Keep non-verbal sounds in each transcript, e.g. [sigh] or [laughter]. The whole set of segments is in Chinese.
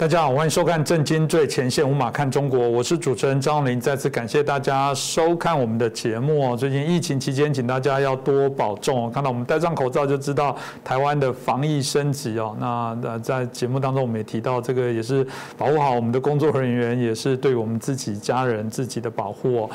大家好，欢迎收看《震惊最前线》，无马看中国，我是主持人张林。再次感谢大家收看我们的节目哦。最近疫情期间，请大家要多保重哦。看到我们戴上口罩，就知道台湾的防疫升级哦。那呃，在节目当中，我们也提到，这个也是保护好我们的工作人员，也是对我们自己家人自己的保护哦。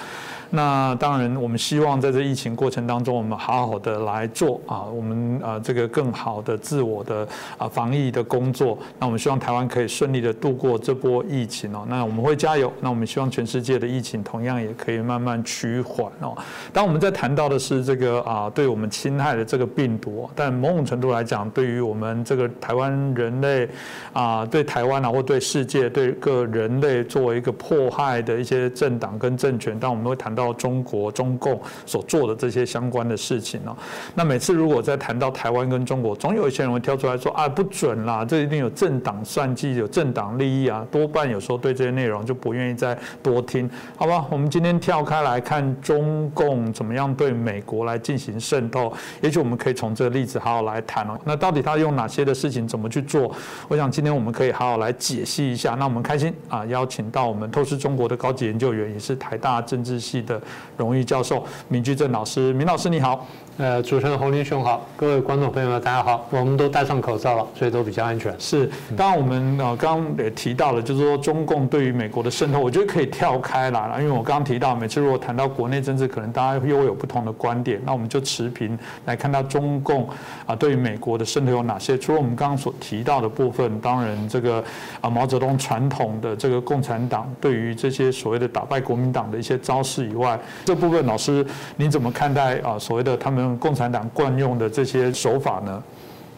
那当然，我们希望在这疫情过程当中，我们好好的来做啊，我们啊这个更好的自我的啊防疫的工作。那我们希望台湾可以顺利的度过这波疫情哦。那我们会加油。那我们希望全世界的疫情同样也可以慢慢趋缓哦。当我们在谈到的是这个啊对我们侵害的这个病毒，但某种程度来讲，对于我们这个台湾人类啊，对台湾啊或对世界对各人类作为一个迫害的一些政党跟政权，当我们会谈。到中国中共所做的这些相关的事情哦，那每次如果在谈到台湾跟中国，总有一些人会跳出来说啊不准啦，这一定有政党算计，有政党利益啊，多半有时候对这些内容就不愿意再多听，好吧？我们今天跳开来看中共怎么样对美国来进行渗透，也许我们可以从这个例子好好来谈哦。那到底他用哪些的事情怎么去做？我想今天我们可以好好来解析一下。那我们开心啊，邀请到我们透视中国的高级研究员，也是台大政治系。的荣誉教授闵居正老师，闵老师你好。呃，主持人侯林兄好，各位观众朋友们大家好，我们都戴上口罩了，所以都比较安全。是，当然我们呃刚刚也提到了，就是说中共对于美国的渗透，我觉得可以跳开来了，因为我刚刚提到，每次如果谈到国内政治，可能大家又会有不同的观点，那我们就持平来看到中共啊对于美国的渗透有哪些。除了我们刚刚所提到的部分，当然这个啊毛泽东传统的这个共产党对于这些所谓的打败国民党的一些招式以外，这部分老师您怎么看待啊所谓的他们？共产党惯用的这些手法呢？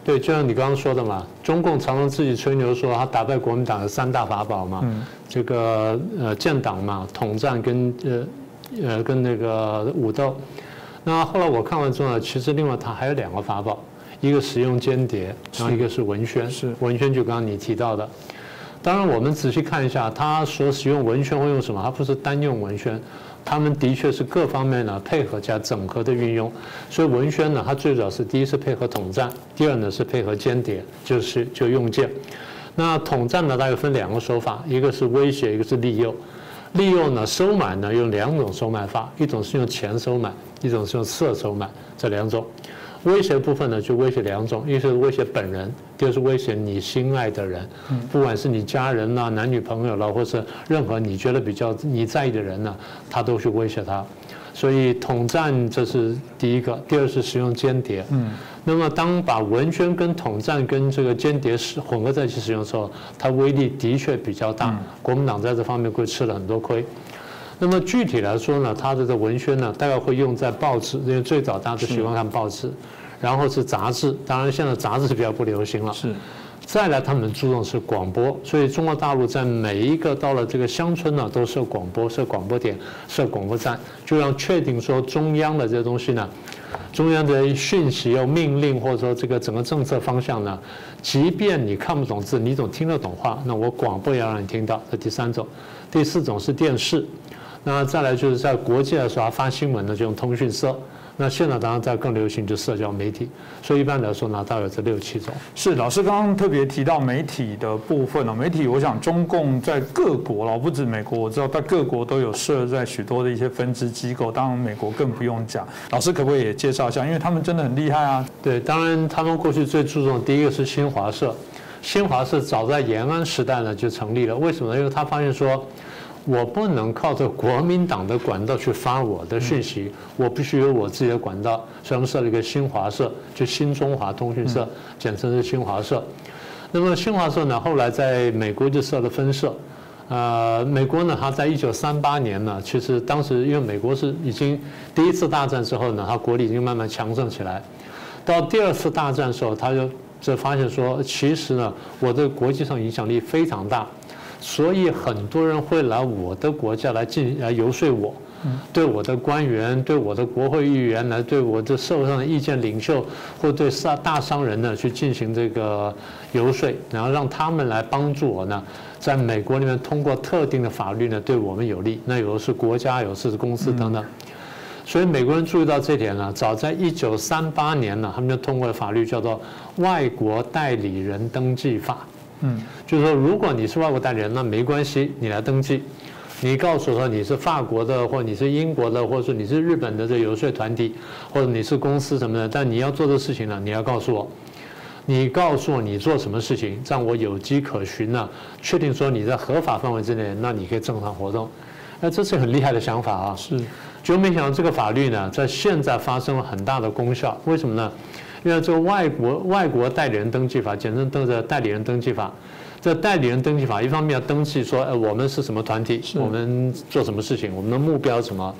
对，就像你刚刚说的嘛，中共常常自己吹牛说他打败国民党的三大法宝嘛，这个呃建党嘛，统战跟呃呃跟那个武斗。那后来我看完之后呢，其实另外他还有两个法宝，一个使用间谍，然后一个是文宣。是文宣就刚刚你提到的。当然我们仔细看一下，他所使用文宣会用什么？他不是单用文宣。他们的确是各方面呢配合加整合的运用，所以文宣呢，它最早是第一是配合统战，第二呢是配合间谍，就是就用剑。那统战呢，大概分两个手法，一个是威胁，一个是利诱。利诱呢，收买呢用两种收买法，一种是用钱收买，一种是用色收买，这两种。威胁部分呢，就威胁两种，一是威胁本人，第二是威胁你心爱的人，不管是你家人呐、男女朋友了，或是任何你觉得比较你在意的人呢，他都去威胁他。所以统战这是第一个，第二是使用间谍。嗯，那么当把文宣跟统战跟这个间谍使混合在一起使用的时候，它威力的确比较大。国民党在这方面会吃了很多亏。那么具体来说呢，它的这文宣呢，大概会用在报纸，因为最早大家都喜欢看报纸，然后是杂志，当然现在杂志是比较不流行了。是，再来他们注重是广播，所以中国大陆在每一个到了这个乡村呢，都设广播，设广播点，设广播站，就要确定说中央的这些东西呢，中央的讯息要命令或者说这个整个政策方向呢，即便你看不懂字，你总听得懂话，那我广播也要让你听到。这第三种，第四种是电视。那再来就是在国际来说，发新闻呢就用通讯社。那现在当然在更流行就社交媒体。所以一般来说呢，大约这六七种。是老师刚刚特别提到媒体的部分哦，媒体我想中共在各国了，不止美国，我知道在各国都有设在许多的一些分支机构。当然美国更不用讲。老师可不可以也介绍一下？因为他们真的很厉害啊。对，当然他们过去最注重第一个是新华社。新华社早在延安时代呢就成立了。为什么呢？因为他发现说。我不能靠着国民党的管道去发我的讯息，我必须有我自己的管道。所以我们设了一个新华社，就新中华通讯社，简称是新华社。那么新华社呢，后来在美国就设了分社。呃，美国呢，它在一九三八年呢，其实当时因为美国是已经第一次大战之后呢，它国力已经慢慢强盛起来。到第二次大战的时候，他就就发现说，其实呢，我的国际上影响力非常大。所以很多人会来我的国家来进来游说我，对我的官员、对我的国会议员来对我的社会上的意见领袖，或对大大商人呢去进行这个游说，然后让他们来帮助我呢，在美国里面通过特定的法律呢对我们有利。那有的是国家，有的是公司等等。所以美国人注意到这点呢，早在一九三八年呢，他们就通过了法律叫做《外国代理人登记法》。嗯，就是说，如果你是外国代理人，那没关系，你来登记。你告诉我说你是法国的，或你是英国的，或者说你是日本的这游说团体，或者你是公司什么的，但你要做的事情呢，你要告诉我，你告诉我你做什么事情，让我有迹可循呢，确定说你在合法范围之内，那你可以正常活动。那这是很厉害的想法啊！是，就没想到这个法律呢，在现在发生了很大的功效。为什么呢？因为这外国外国代理人登记法，简称登着代理人登记法。这代理人登记法，一方面要登记说，呃，我们是什么团体，我们做什么事情，我们的目标什么。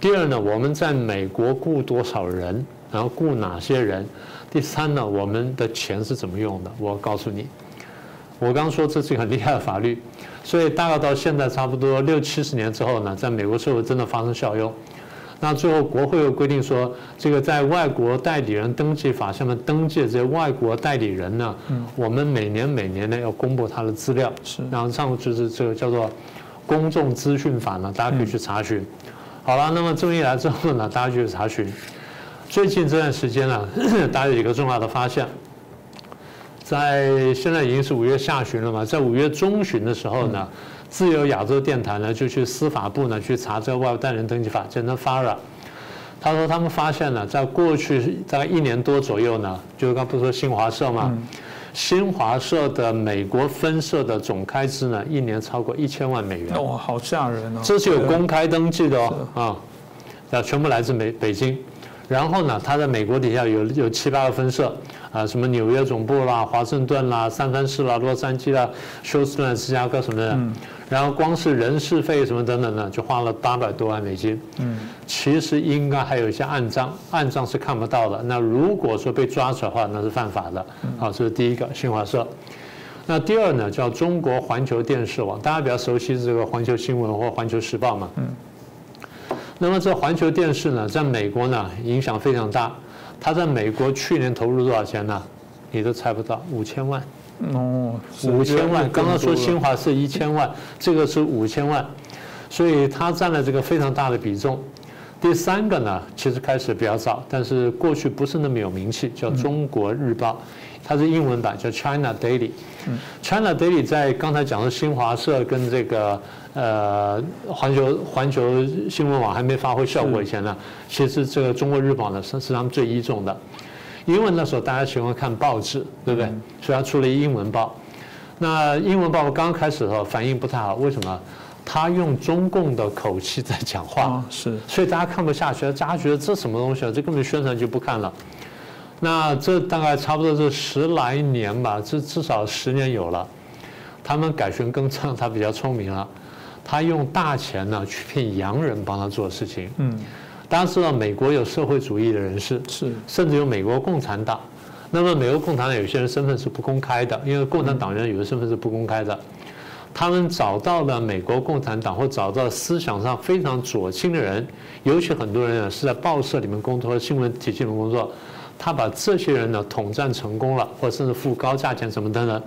第二呢，我们在美国雇多少人，然后雇哪些人。第三呢，我们的钱是怎么用的？我告诉你，我刚说这是一个很厉害的法律，所以大概到现在差不多六七十年之后呢，在美国社会真的发生效用。那最后国会又规定说，这个在外国代理人登记法下面登记的这些外国代理人呢，我们每年每年呢要公布他的资料，是，然后上就是这个叫做公众资讯法呢，大家可以去查询。好了，那么这么一来之后呢，大家就去查询。最近这段时间呢，[clears throat] 大家有一个重要的发现，在现在已经是五月下旬了嘛，在五月中旬的时候呢。自由亚洲电台呢，就去司法部呢去查这个外国代理人登记法，简称 FARA。他说他们发现了，在过去大概一年多左右呢，就是刚不是说新华社嘛，新华社的美国分社的总开支呢，一年超过一千万美元。哦，好吓人哦！这是有公开登记的哦，啊，那全部来自美北京。然后呢，他在美国底下有有七八个分社。啊，什么纽约总部啦、华盛顿啦、三藩市啦、洛杉矶啦、休斯顿、芝加哥什么的，然后光是人事费什么等等的，就花了八百多万美金。嗯，其实应该还有一些暗账，暗账是看不到的。那如果说被抓出来的话，那是犯法的。好，这是第一个新华社。那第二呢，叫中国环球电视网，大家比较熟悉这个环球新闻或环球时报嘛。嗯。那么这环球电视呢，在美国呢，影响非常大。它在美国去年投入多少钱呢？你都猜不到，五千万。哦，五千万。刚刚说新华是一千万，这个是五千万，所以它占了这个非常大的比重。第三个呢，其实开始比较早，但是过去不是那么有名气，叫《中国日报》，它是英文版，叫 China Daily。China Daily 在刚才讲的新华社跟这个。呃，环球环球新闻网还没发挥效果以前呢，其实这个中国日报呢是是他们最倚重的，因为那时候大家喜欢看报纸，对不对？所以他出了英文报。那英文报刚开始的时候反应不太好，为什么？他用中共的口气在讲话，是，所以大家看不下去，大家觉得这什么东西啊？这根本宣传就不看了。那这大概差不多是十来年吧，至至少十年有了。他们改弦更张，他比较聪明了。他用大钱呢去骗洋人帮他做事情。嗯，大家知道美国有社会主义的人士，是，甚至有美国共产党。那么美国共产党有些人身份是不公开的，因为共产党员有的身份是不公开的。他们找到了美国共产党或找到思想上非常左倾的人，尤其很多人呢是在报社里面工作或新闻体系里面工作，他把这些人呢统战成功了，或甚至付高价钱什么的呢。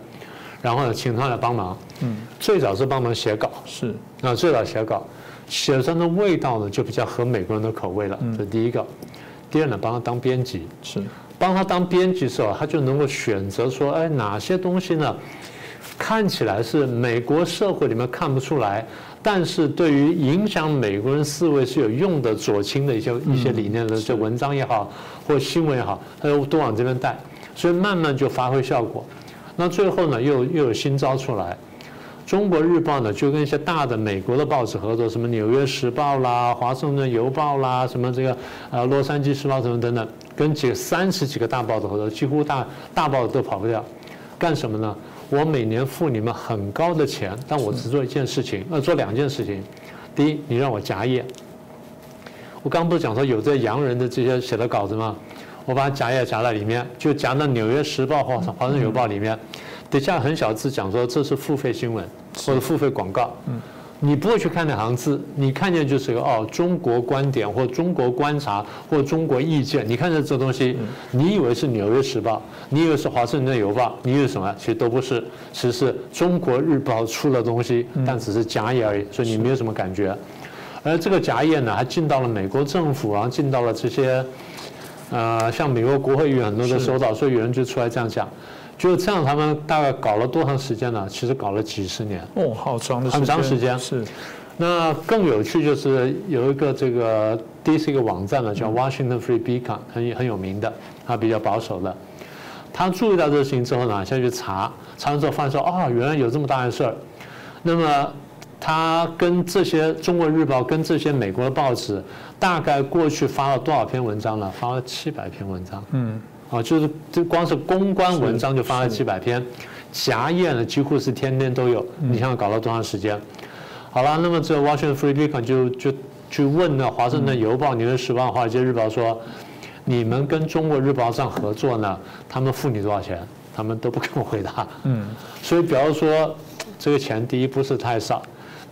然后呢，请他来帮忙。嗯，最早是帮忙写稿，是。啊，最早写稿，写上的味道呢就比较合美国人的口味了。这第一个，第二呢，帮他当编辑，是。帮他当编辑的时候，他就能够选择说，哎，哪些东西呢，看起来是美国社会里面看不出来，但是对于影响美国人思维是有用的左倾的一些一些理念的这文章也好，或新闻也好，他就都往这边带，所以慢慢就发挥效果。那最后呢，又又有新招出来，《中国日报》呢就跟一些大的美国的报纸合作，什么《纽约时报》啦、《华盛顿邮报》啦，什么这个呃《洛杉矶时报》什么等等，跟几三十几个大报纸合作，几乎大大报纸都跑不掉。干什么呢？我每年付你们很高的钱，但我只做一件事情，呃，做两件事情。第一，你让我夹页。我刚不是讲说有这洋人的这些写的稿子吗？我把夹页夹在里面，就夹到《纽约时报》或《华盛顿邮报》里面，底下很小字讲说这是付费新闻或者付费广告。嗯，你不会去看那行字，你看见就是个哦，中国观点或中国观察或中国意见。你看见这东西，你以为是《纽约时报》，你以为是《华盛顿邮报》，你以为什么？其实都不是，其实是《中国日报》出了东西，但只是夹页而已，所以你没有什么感觉。而这个夹页呢，还进到了美国政府，然后进到了这些。呃，像美国国会议员很多都收到，所以有人就出来这样讲，就这样，他们大概搞了多长时间呢？其实搞了几十年。哦，好长的很长时间是。那更有趣就是有一个这个第一个网站呢，叫 Washington Free Beacon，很很有名的，它比较保守的。他注意到这个事情之后呢，下去查，查完之后发现说，哦，原来有这么大的事儿。那么他跟这些《中国日报》跟这些美国的报纸，大概过去发了多少篇文章了？发了七百篇文章。嗯。啊，就是这光是公关文章就发了七百篇，夹页呢几乎是天天都有。你想想搞了多长时间？好了，那么这 Washington Free Beacon 就就去问呢华盛顿邮报、纽约时报、华尔街日报说，你们跟中国日报上合作呢，他们付你多少钱？他们都不跟我回答。嗯，所以比方说，这个钱第一不是太少，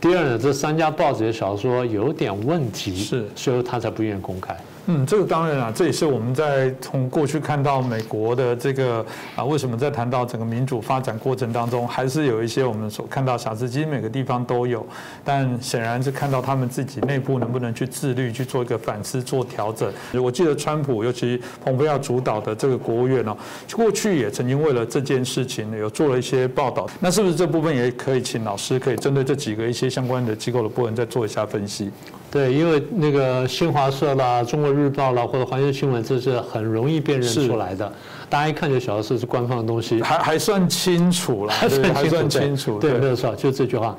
第二呢，这三家报纸的小说有点问题，是，所以他才不愿意公开。嗯，这个当然啊，这也是我们在从过去看到美国的这个啊，为什么在谈到整个民主发展过程当中，还是有一些我们所看到瑕疵，其实每个地方都有，但显然是看到他们自己内部能不能去自律，去做一个反思、做调整。我记得川普，尤其蓬佩奥主导的这个国务院哦，过去也曾经为了这件事情有做了一些报道。那是不是这部分也可以请老师可以针对这几个一些相关的机构的部分再做一下分析？对，因为那个新华社啦、中国日报啦或者环球新闻，这是很容易辨认出来的，大家一看就晓得是是官方的东西，还还算清楚了，还算清楚，对，没有错，就这句话。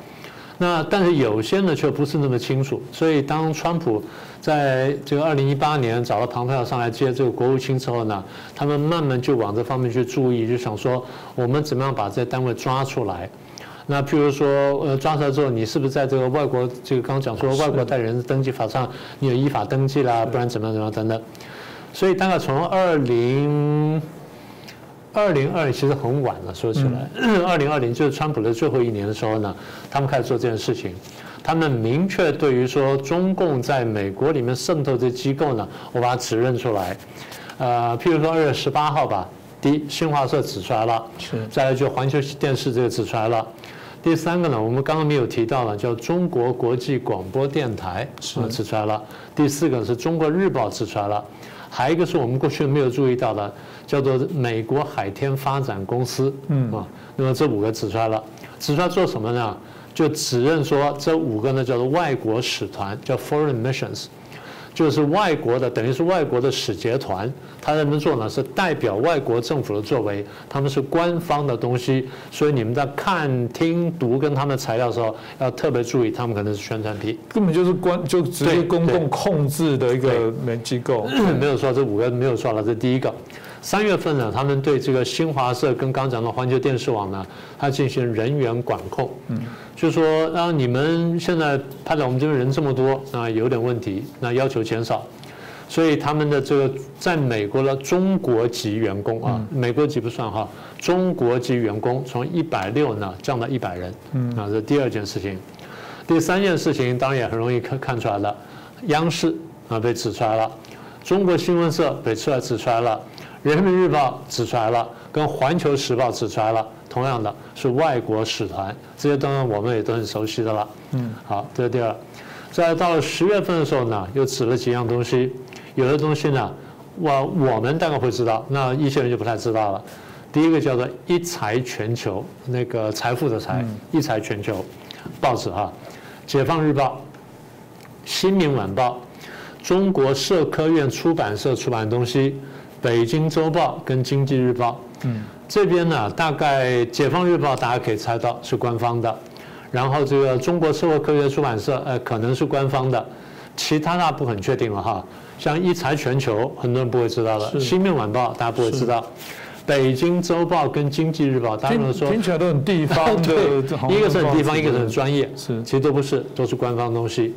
那但是有些呢却不是那么清楚，所以当川普在这个二零一八年找了庞佩奥上来接这个国务卿之后呢，他们慢慢就往这方面去注意，就想说我们怎么样把这些单位抓出来。那譬如说，呃，抓出来之后，你是不是在这个外国这个刚刚讲说外国代理人登记法上，你有依法登记啦，不然怎么样怎么样等等。所以大概从二零二零二其实很晚了，说起来，二零二零就是川普的最后一年的时候呢，他们开始做这件事情。他们明确对于说中共在美国里面渗透这机构呢，我把它指认出来。呃，譬如说二月十八号吧，第一新华社指出来了，是，再来就环球电视这个指出来了。第三个呢，我们刚刚没有提到了，叫中国国际广播电台是指出来了。第四个是中国日报指出来了，还有一个是我们过去没有注意到的，叫做美国海天发展公司。嗯啊，那么这五个指出来了，指出来做什么呢？就指认说这五个呢叫做外国使团，叫 foreign missions。就是外国的，等于是外国的使节团，他在那做呢，是代表外国政府的作为，他们是官方的东西，所以你们在看、听、读跟他们的材料的时候，要特别注意，他们可能是宣传品，根本就是官，就直接公共控制的一个媒机构。[laughs] 没有错，这五个没有错了，这第一个。三月份呢，他们对这个新华社跟刚讲的环球电视网呢，它进行人员管控，嗯，就说啊，你们现在派到我们这边人这么多啊，有点问题，那要求减少，所以他们的这个在美国的中国籍员工啊，美国籍不算哈，中国籍员工从一百六呢降到一百人，嗯，啊，这第二件事情，第三件事情当然也很容易看看出来了，央视啊被指出来了，中国新闻社被出来指出来了。人民日报指出来了，跟环球时报指出来了，同样的是外国使团，这些当然我们也都很熟悉的了。嗯，好，这是第二。在到了十月份的时候呢，又指了几样东西，有的东西呢，我我们大概会知道，那一些人就不太知道了。第一个叫做一财全球，那个财富的财，一财全球报纸哈，解放日报、新民晚报、中国社科院出版社出版的东西。北京周报跟经济日报，嗯，这边呢，大概解放日报大家可以猜到是官方的，然后这个中国社会科学出版社，呃，可能是官方的，其他大部分确定了哈。像一财全球，很多人不会知道的，新面晚报大家不会知道，北京周报跟经济日报，大家说听起来都很地方 [laughs] 对，一个是很地方，一个是很专业，是，其实都不是，都是官方东西。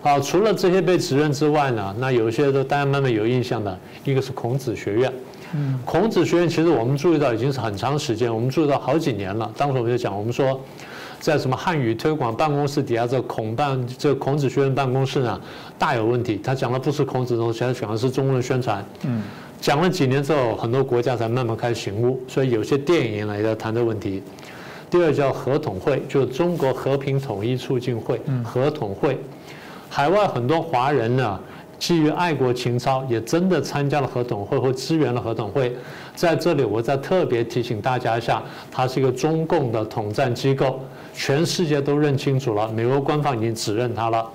好，除了这些被指认之外呢，那有一些都大家慢慢有印象的，一个是孔子学院。嗯，孔子学院其实我们注意到已经是很长时间，我们注意到好几年了。当时我们就讲，我们说在什么汉语推广办公室底下这孔办这孔子学院办公室呢，大有问题。他讲的不是孔子东西，他讲的是中文宣传。嗯，讲了几年之后，很多国家才慢慢开始醒悟，所以有些电影也在谈这个问题。第二叫合统会，就是中国和平统一促进会，合统会。海外很多华人呢，基于爱国情操，也真的参加了合统会或支援了合统会。在这里，我再特别提醒大家一下，它是一个中共的统战机构，全世界都认清楚了，美国官方已经指认它了。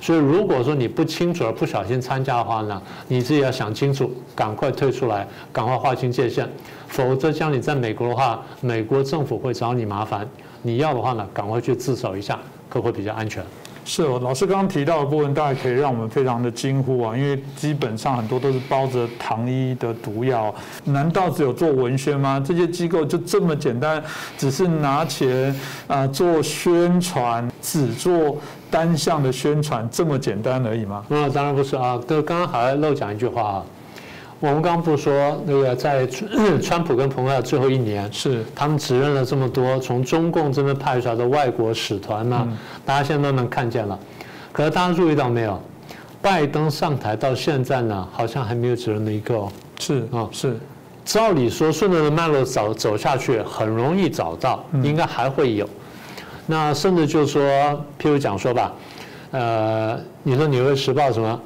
所以，如果说你不清楚而不小心参加的话呢，你自己要想清楚，赶快退出来，赶快划清界限，否则将你在美国的话，美国政府会找你麻烦。你要的话呢，赶快去自首一下，可会比较安全。是哦，老师刚刚提到的部分，大家可以让我们非常的惊呼啊，因为基本上很多都是包着糖衣的毒药。难道只有做文宣吗？这些机构就这么简单，只是拿钱啊做宣传，只做单向的宣传，这么简单而已吗？那当然不是啊。就，刚刚还漏讲一句话啊。我们刚刚不是说那个在川普跟蓬佩奥最后一年，是他们指认了这么多从中共这边派出来的外国使团呢？大家现在都能看见了。可是大家注意到没有？拜登上台到现在呢，好像还没有指认的一个。是啊，是。照理说，顺着的脉络走走下去，很容易找到，应该还会有。那甚至就是说，譬如讲说吧。呃，你说《纽约时报》什么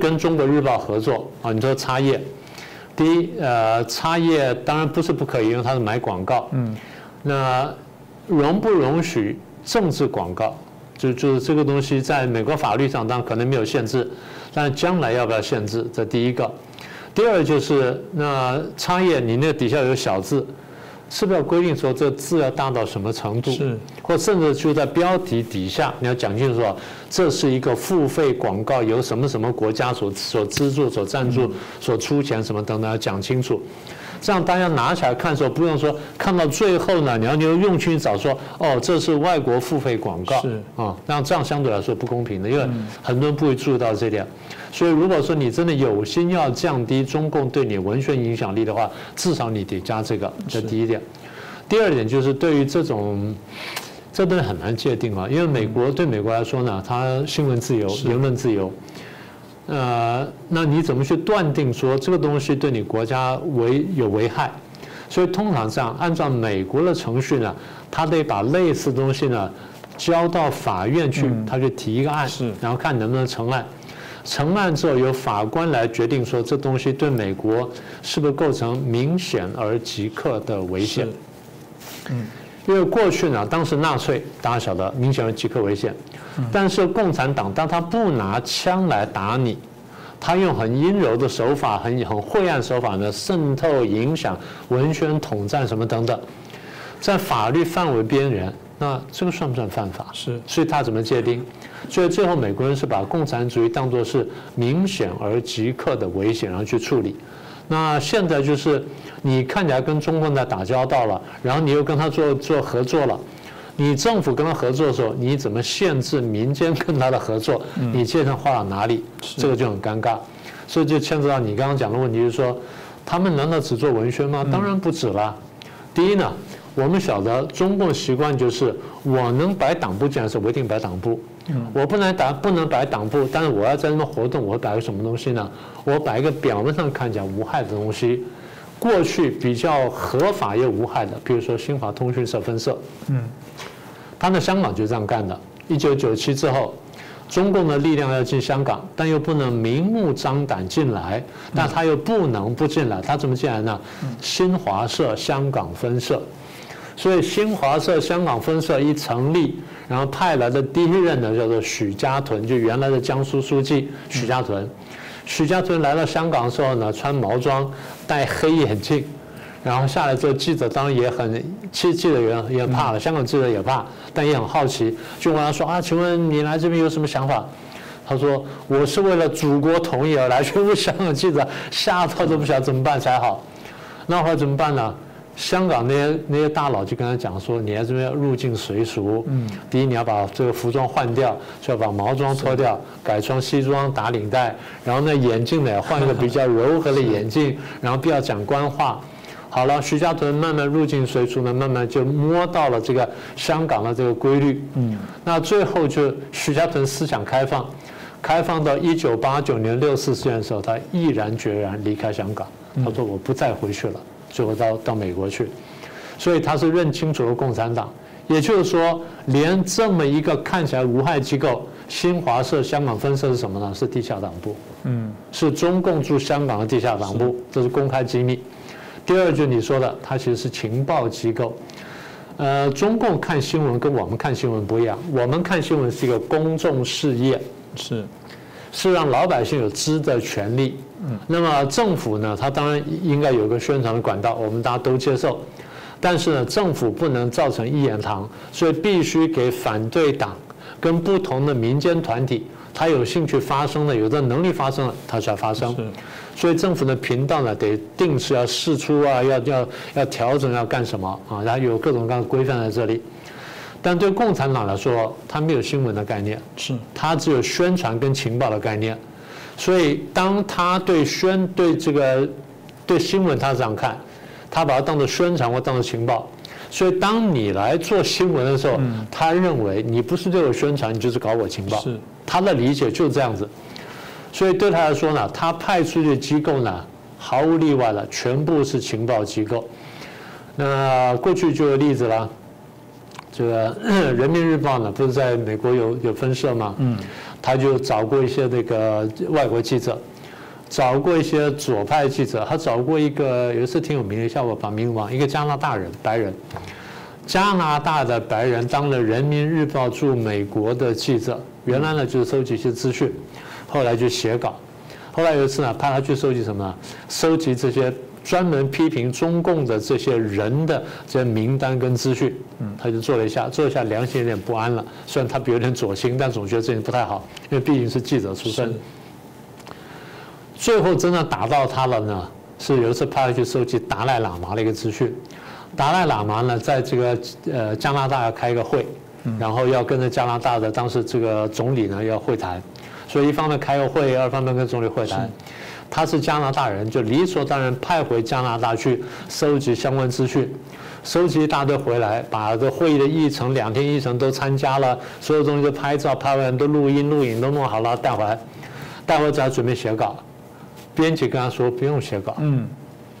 跟中国日报合作啊？你说插页，第一，呃，插页当然不是不可以，因为它是买广告。嗯。那容不容许政治广告？就就是这个东西，在美国法律上当然可能没有限制，但将来要不要限制？这第一个。第二就是，那插页你那底下有小字。是不是要规定说这字要大到什么程度？是，或甚至就在标题底下你要讲清楚说，这是一个付费广告，由什么什么国家所所资助、所赞助、所出钱什么等等要讲清楚。这样大家拿起来看的时候，不用说看到最后呢，你要你要用心找说，哦，这是外国付费广告，是啊，那这样相对来说不公平的，因为很多人不会注意到这点。所以如果说你真的有心要降低中共对你文学影响力的话，至少你得加这个，这第一点。第二点就是对于这种，这东西很难界定啊，因为美国对美国来说呢，它新闻自由、言论自由。呃，那你怎么去断定说这个东西对你国家危有危害？所以通常这样，按照美国的程序呢，他得把类似东西呢交到法院去，他去提一个案，然后看能不能成案。成案之后，由法官来决定说这东西对美国是不是构成明显而即刻的危险。嗯，因为过去呢，当时纳粹大家晓得明显而即刻危险。但是共产党，当他不拿枪来打你，他用很阴柔的手法、很很晦暗手法呢，渗透、影响、文宣、统战什么等等，在法律范围边缘，那这个算不算犯法？是，所以他怎么界定？所以最后美国人是把共产主义当作是明显而即刻的危险，然后去处理。那现在就是你看起来跟中共在打交道了，然后你又跟他做做合作了。你政府跟他合作的时候，你怎么限制民间跟他的合作？你界限画到哪里？这个就很尴尬，所以就牵扯到你刚刚讲的问题，就是说，他们难道只做文宣吗？当然不止了。第一呢，我们晓得中共习惯就是，我能摆党部进来的时候，我一定摆党部；我不能打不能摆党部，但是我要在那边活动，我摆个什么东西呢？我摆一个表面上看起来无害的东西。过去比较合法又无害的，比如说新华通讯社分社，嗯，他在香港就这样干的。一九九七之后，中共的力量要进香港，但又不能明目张胆进来，但他又不能不进来，他怎么进来呢？新华社香港分社，所以新华社香港分社一成立，然后派来的第一任呢叫做许家屯，就原来的江苏书记许家屯。许家屯来到香港的时候呢，穿毛装，戴黑眼镜，然后下来之后，记者当然也很，记记者也也怕了，香港记者也怕，但也很好奇，就问他说啊，请问你来这边有什么想法？他说我是为了祖国统一而来，全部香港记者吓到都不晓得怎么办才好，那会怎么办呢？香港那些那些大佬就跟他讲说，你在这边要入境随俗，嗯，第一你要把这个服装换掉，就要把毛装脱掉，改穿西装打领带，然后呢眼镜呢换一个比较柔和的眼镜，[laughs] 然后不要讲官话。好了，徐家屯慢慢入境随俗呢，慢慢就摸到了这个香港的这个规律，嗯，那最后就徐家屯思想开放，开放到一九八九年六四事件的时候，他毅然决然离开香港，他说我不再回去了。最后到到美国去，所以他是认清楚了共产党，也就是说，连这么一个看起来无害机构，新华社香港分社是什么呢？是地下党部，嗯，是中共驻香港的地下党部，这是公开机密。第二句你说的，它其实是情报机构。呃，中共看新闻跟我们看新闻不一样，我们看新闻是一个公众事业，是是让老百姓有知的权利。嗯，那么政府呢，它当然应该有个宣传的管道，我们大家都接受。但是呢，政府不能造成一言堂，所以必须给反对党跟不同的民间团体，他有兴趣发声的，有的能力发声了，他才发声。所以政府的频道呢，得定时要试出啊，要要要调整，要干什么啊？然后有各种各样的规范在这里。但对共产党来说，他没有新闻的概念，是，他只有宣传跟情报的概念。所以当他对宣对这个对新闻他这样看。他把它当做宣传或当做情报，所以当你来做新闻的时候，他认为你不是对我宣传，你就是搞我情报。是他的理解就是这样子，所以对他来说呢，他派出去的机构呢，毫无例外的全部是情报机构。那过去就有例子了，这个 [coughs] 人民日报呢，不是在美国有有分社吗？嗯，他就找过一些那个外国记者。找过一些左派记者，他找过一个有一次挺有名的，叫我把名忘，一个加拿大人，白人，加拿大的白人当了《人民日报》驻美国的记者，原来呢就是收集一些资讯，后来就写稿，后来有一次呢派他去收集什么？收集这些专门批评中共的这些人的这些名单跟资讯，嗯，他就做了一下，做一下良心有点不安了，虽然他有点左心，但总觉得这件不太好，因为毕竟是记者出身。最后真的打到他了呢，是有一次派他去收集达赖喇嘛的一个资讯。达赖喇嘛呢，在这个呃加拿大要开一个会，然后要跟着加拿大的当时这个总理呢要会谈，所以一方面开个会，二方面跟总理会谈。他是加拿大人，就理所当然派回加拿大去收集相关资讯，收集一大堆回来，把这会议的议程两天议程都参加了，所有东西都拍照拍完，都录音录影都弄好了带回来，带回来只要准备写稿。编辑跟他说不用写稿，嗯，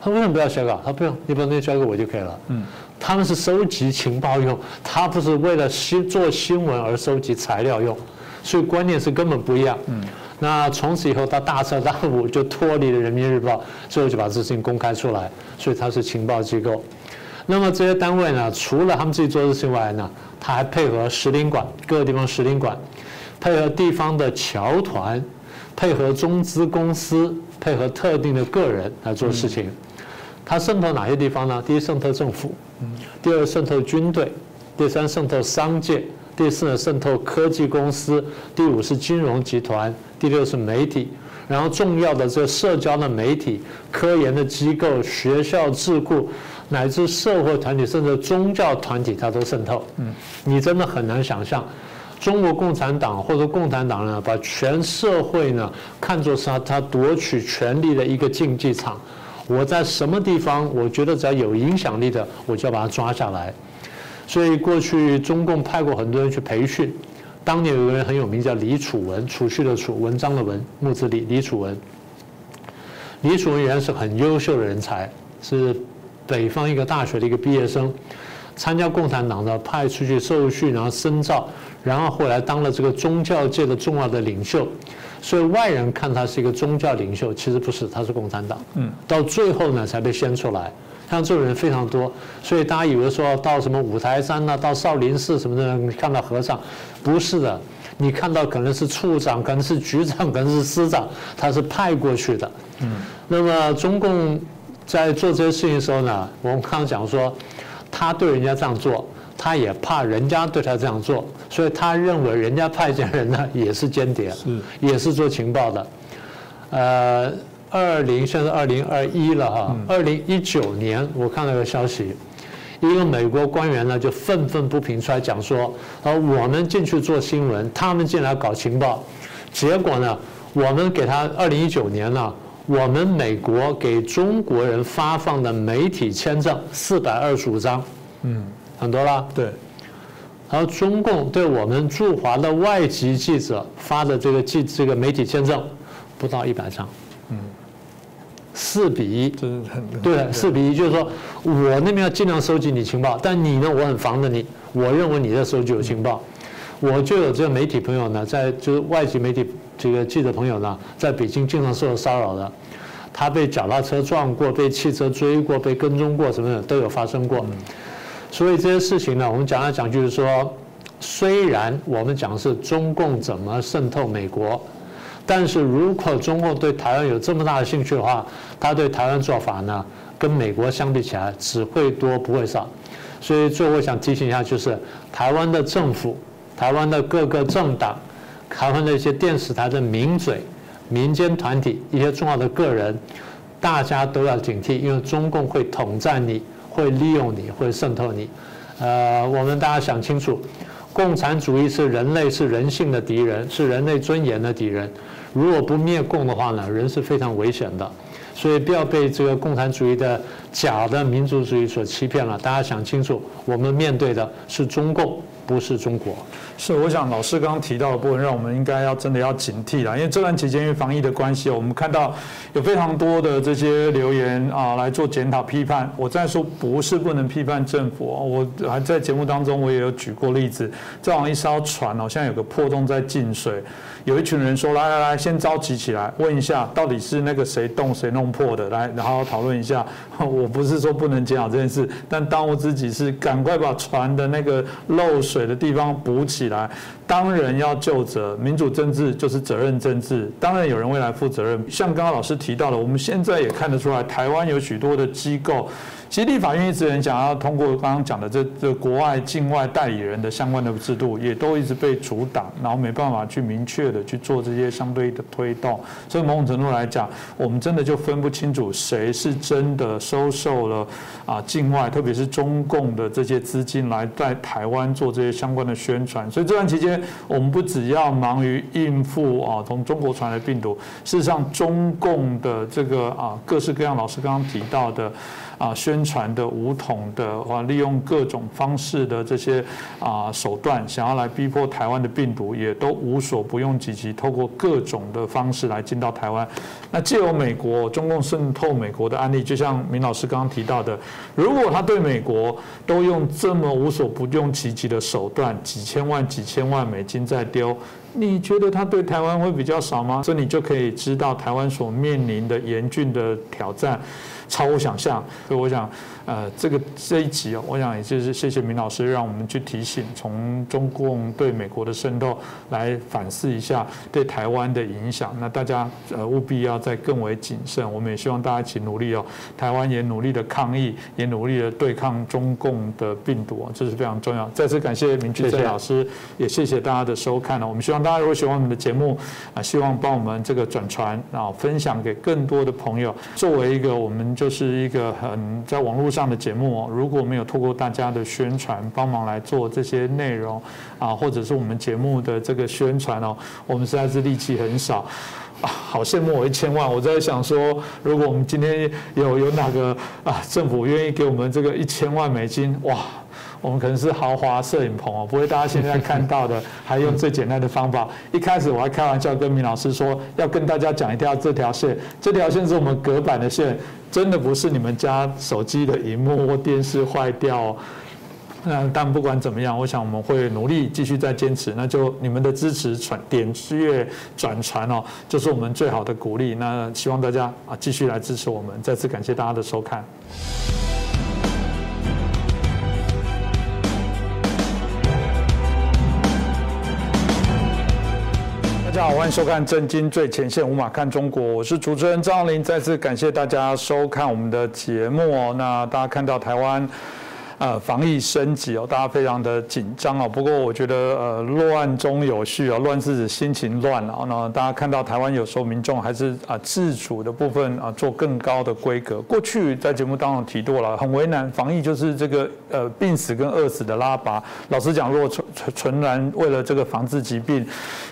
他为什么不要写稿？他不用，你把东西交给我就可以了，嗯，他们是收集情报用，他不是为了新做新闻而收集材料用，所以观念是根本不一样，嗯，那从此以后他大彻大悟，就脱离了人民日报，最后就把这事情公开出来，所以他是情报机构。那么这些单位呢，除了他们自己做事情外呢，他还配合使领馆，各个地方使领馆，配合地方的侨团，配合中资公司。配合特定的个人来做事情，他渗透哪些地方呢？第一，渗透政府；第二，渗透军队；第三，渗透商界；第四呢，渗透科技公司；第五是金融集团；第六是媒体。然后重要的这社交的媒体、科研的机构、学校智库，乃至社会团体，甚至宗教团体，它都渗透。嗯，你真的很难想象。中国共产党或者共产党呢，把全社会呢看作是他他夺取权力的一个竞技场。我在什么地方，我觉得只要有影响力的，我就要把他抓下来。所以过去中共派过很多人去培训。当年有个人很有名，叫李楚文，储蓄的储，文章的文，木子李，李楚文。李楚文原来是很优秀的人才，是北方一个大学的一个毕业生，参加共产党的派出去受训，然后深造。然后后来当了这个宗教界的重要的领袖，所以外人看他是一个宗教领袖，其实不是，他是共产党。嗯，到最后呢才被掀出来，像这种人非常多，所以大家以为说到什么五台山呐，到少林寺什么的，你看到和尚，不是的，你看到可能是处长，可能是局长，可能是师长，他是派过去的。嗯，那么中共在做这些事情的时候呢，我们刚刚讲说，他对人家这样做。他也怕人家对他这样做，所以他认为人家派遣人呢也是间谍，嗯也是做情报的。呃，二零现在二零二一了哈，二零一九年我看到个消息，一个美国官员呢就愤愤不平出来讲说，呃，我们进去做新闻，他们进来搞情报，结果呢，我们给他二零一九年呢，我们美国给中国人发放的媒体签证四百二十五张，嗯。很多了，对。然后中共对我们驻华的外籍记者发的这个记这个媒体签证，不到一百张，嗯，四比一，对，四比一，就是说我那边要尽量收集你情报，但你呢，我很防着你，我认为你在收集有情报，我就有这个媒体朋友呢，在就是外籍媒体这个记者朋友呢，在北京经常受到骚扰的，他被脚踏车撞过，被汽车追过，被跟踪过，什么的都有发生过。所以这些事情呢，我们讲来讲去就是说，虽然我们讲是中共怎么渗透美国，但是如果中共对台湾有这么大的兴趣的话，他对台湾做法呢，跟美国相比起来只会多不会少。所以最后我想提醒一下，就是台湾的政府。台湾的各个政党，台湾的一些电视台的名嘴、民间团体、一些重要的个人，大家都要警惕，因为中共会统战你，会利用你，会渗透你。呃，我们大家想清楚，共产主义是人类是人性的敌人，是人类尊严的敌人。如果不灭共的话呢，人是非常危险的。所以不要被这个共产主义的假的民族主义所欺骗了。大家想清楚，我们面对的是中共，不是中国。是，我想老师刚刚提到的部分，让我们应该要真的要警惕了。因为这段期间因为防疫的关系，我们看到有非常多的这些留言啊来做检讨批判。我在说不是不能批判政府，我还在节目当中我也有举过例子，这往一艘船哦，现在有个破洞在进水，有一群人说来来来，先召集起来，问一下到底是那个谁动谁弄破的，来然后讨论一下。[laughs] 我不是说不能检讨这件事，但当务之急是赶快把船的那个漏水的地方补起。来，当然要就责。民主政治就是责任政治，当然有人未来负责任。像刚刚老师提到的，我们现在也看得出来，台湾有许多的机构。其实立法院一直很想要通过刚刚讲的这这国外境外代理人的相关的制度，也都一直被阻挡，然后没办法去明确的去做这些相对的推动。所以某种程度来讲，我们真的就分不清楚谁是真的收受了啊境外，特别是中共的这些资金来在台湾做这些相关的宣传。所以这段期间，我们不只要忙于应付啊从中国传来的病毒，事实上中共的这个啊各式各样老师刚刚提到的。啊，宣传的武统的，话利用各种方式的这些啊手段，想要来逼迫台湾的病毒，也都无所不用其极，透过各种的方式来进到台湾。那借由美国中共渗透美国的案例，就像明老师刚刚提到的，如果他对美国都用这么无所不用其极的手段，几千万、几千万美金在丢，你觉得他对台湾会比较少吗？这你就可以知道台湾所面临的严峻的挑战。超乎想象，所以我想。呃，这个这一集哦，我想也就是谢谢明老师，让我们去提醒，从中共对美国的渗透来反思一下对台湾的影响。那大家呃务必要再更为谨慎。我们也希望大家一起努力哦，台湾也努力的抗疫，也努力的对抗中共的病毒这是非常重要。再次感谢明俊正老师，也谢谢大家的收看了。我们希望大家如果喜欢我们的节目啊，希望帮我们这个转传啊，分享给更多的朋友。作为一个我们就是一个很在网络。上的节目哦，如果没有透过大家的宣传帮忙来做这些内容啊，或者是我们节目的这个宣传哦，我们实在是力气很少啊，好羡慕我一千万。我在想说，如果我们今天有有哪个啊政府愿意给我们这个一千万美金，哇，我们可能是豪华摄影棚哦，不会大家现在看到的，还用最简单的方法。一开始我还开玩笑跟明老师说，要跟大家讲一条这条线，这条线是我们隔板的线。真的不是你们家手机的荧幕或电视坏掉，那但不管怎么样，我想我们会努力继续再坚持。那就你们的支持传点阅转传哦，就是我们最好的鼓励。那希望大家啊继续来支持我们。再次感谢大家的收看。大家好，欢迎收看《震惊最前线》，无马看中国，我是主持人张浩林。再次感谢大家收看我们的节目。那大家看到台湾。呃，防疫升级哦，大家非常的紧张哦。不过我觉得，呃，乱中有序啊，乱是指心情乱啊。那大家看到台湾有时候民众还是啊自主的部分啊，做更高的规格。过去在节目当中提过了，很为难，防疫就是这个呃病死跟饿死的拉拔。老实讲，如果纯纯然为了这个防治疾病，